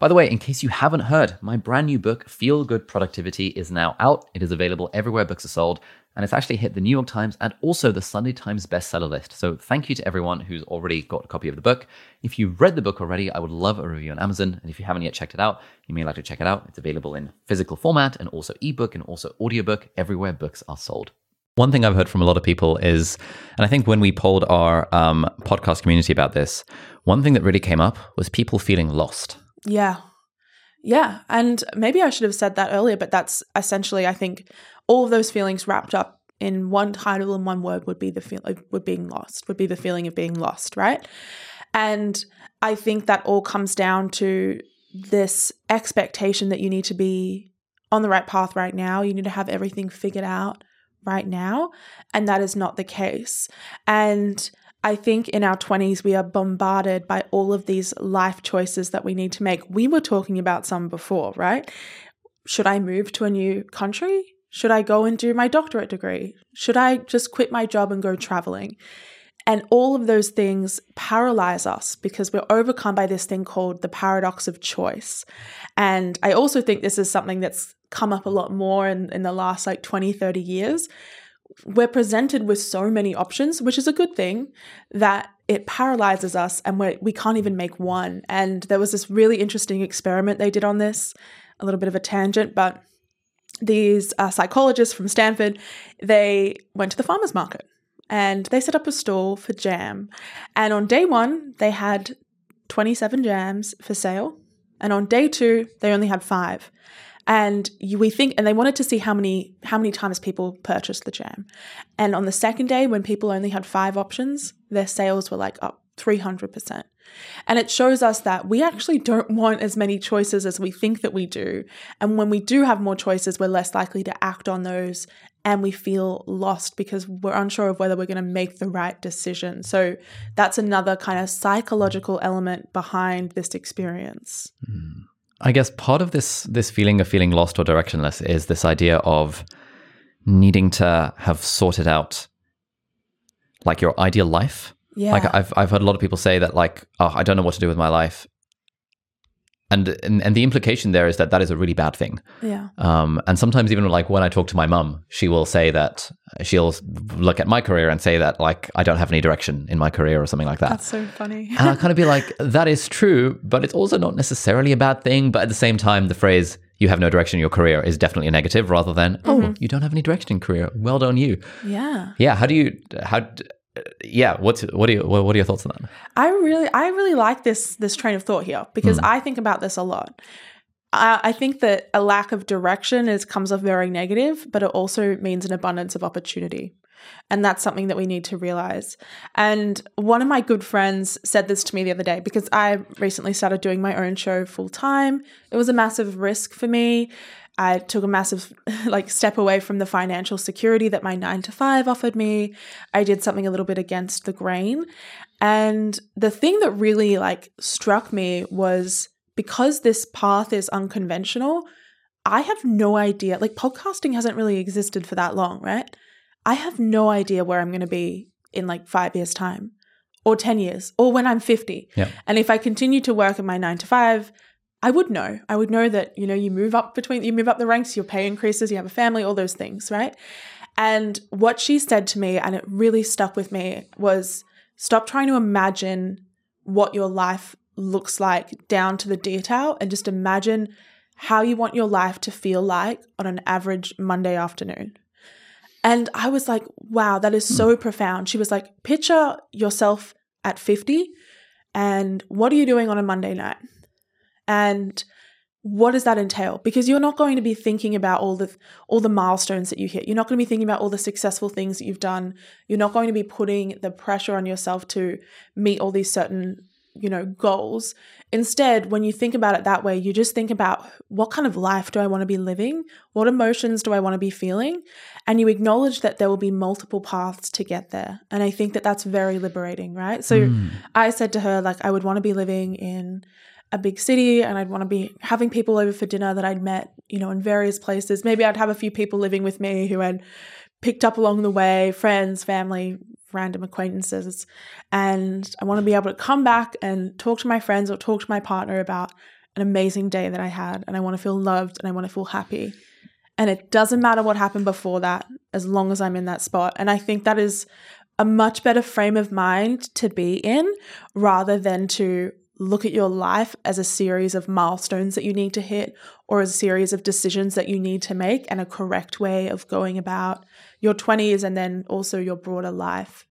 By the way, in case you haven't heard, my brand new book, Feel Good Productivity, is now out. It is available everywhere books are sold, and it's actually hit the New York Times and also the Sunday Times bestseller list. So thank you to everyone who's already got a copy of the book. If you've read the book already, I would love a review on Amazon. And if you haven't yet checked it out, you may like to check it out. It's available in physical format and also ebook and also audiobook everywhere books are sold. One thing I've heard from a lot of people is, and I think when we polled our um, podcast community about this, one thing that really came up was people feeling lost. Yeah. Yeah. And maybe I should have said that earlier, but that's essentially, I think, all of those feelings wrapped up in one title and one word would be the feel uh, would being lost, would be the feeling of being lost, right? And I think that all comes down to this expectation that you need to be on the right path right now. You need to have everything figured out right now. And that is not the case. And I think in our 20s, we are bombarded by all of these life choices that we need to make. We were talking about some before, right? Should I move to a new country? Should I go and do my doctorate degree? Should I just quit my job and go traveling? And all of those things paralyze us because we're overcome by this thing called the paradox of choice. And I also think this is something that's come up a lot more in, in the last like 20, 30 years we're presented with so many options, which is a good thing, that it paralyzes us and we we can't even make one. And there was this really interesting experiment they did on this, a little bit of a tangent, but these uh, psychologists from Stanford, they went to the farmer's market and they set up a stall for jam. And on day one, they had 27 jams for sale. And on day two, they only had five and you, we think and they wanted to see how many how many times people purchased the jam and on the second day when people only had five options their sales were like up 300% and it shows us that we actually don't want as many choices as we think that we do and when we do have more choices we're less likely to act on those and we feel lost because we're unsure of whether we're going to make the right decision. So that's another kind of psychological element behind this experience. Mm. I guess part of this this feeling of feeling lost or directionless is this idea of needing to have sorted out like your ideal life. Yeah. Like I've I've heard a lot of people say that like oh I don't know what to do with my life and, and and the implication there is that that is a really bad thing. Yeah. Um, and sometimes even like when I talk to my mum, she will say that she'll look at my career and say that like I don't have any direction in my career or something like that. That's so funny. and I kind of be like, that is true, but it's also not necessarily a bad thing. But at the same time, the phrase "you have no direction in your career" is definitely a negative, rather than "oh, mm-hmm. you don't have any direction in career." Well done, you. Yeah. Yeah. How do you how yeah what's what are you what are your thoughts on that i really i really like this this train of thought here because mm. i think about this a lot I, I think that a lack of direction is comes off very negative but it also means an abundance of opportunity and that's something that we need to realize. And one of my good friends said this to me the other day because I recently started doing my own show full time. It was a massive risk for me. I took a massive like step away from the financial security that my 9 to 5 offered me. I did something a little bit against the grain. And the thing that really like struck me was because this path is unconventional, I have no idea. Like podcasting hasn't really existed for that long, right? I have no idea where I'm going to be in like 5 years time or 10 years or when I'm 50. Yeah. And if I continue to work in my 9 to 5, I would know. I would know that, you know, you move up between, you move up the ranks, your pay increases, you have a family, all those things, right? And what she said to me, and it really stuck with me, was stop trying to imagine what your life looks like down to the detail and just imagine how you want your life to feel like on an average Monday afternoon. And I was like, wow, that is so mm. profound. She was like, picture yourself at 50 and what are you doing on a Monday night? And what does that entail? Because you're not going to be thinking about all the all the milestones that you hit. You're not going to be thinking about all the successful things that you've done. You're not going to be putting the pressure on yourself to meet all these certain, you know, goals. Instead, when you think about it that way, you just think about what kind of life do I want to be living? What emotions do I want to be feeling? And you acknowledge that there will be multiple paths to get there. And I think that that's very liberating, right? So mm. I said to her like I would want to be living in a big city and I'd want to be having people over for dinner that I'd met, you know, in various places. Maybe I'd have a few people living with me who I'd picked up along the way, friends, family, random acquaintances. And I want to be able to come back and talk to my friends or talk to my partner about an amazing day that I had and I want to feel loved and I want to feel happy. And it doesn't matter what happened before that as long as I'm in that spot. And I think that is a much better frame of mind to be in rather than to look at your life as a series of milestones that you need to hit or a series of decisions that you need to make and a correct way of going about your 20s and then also your broader life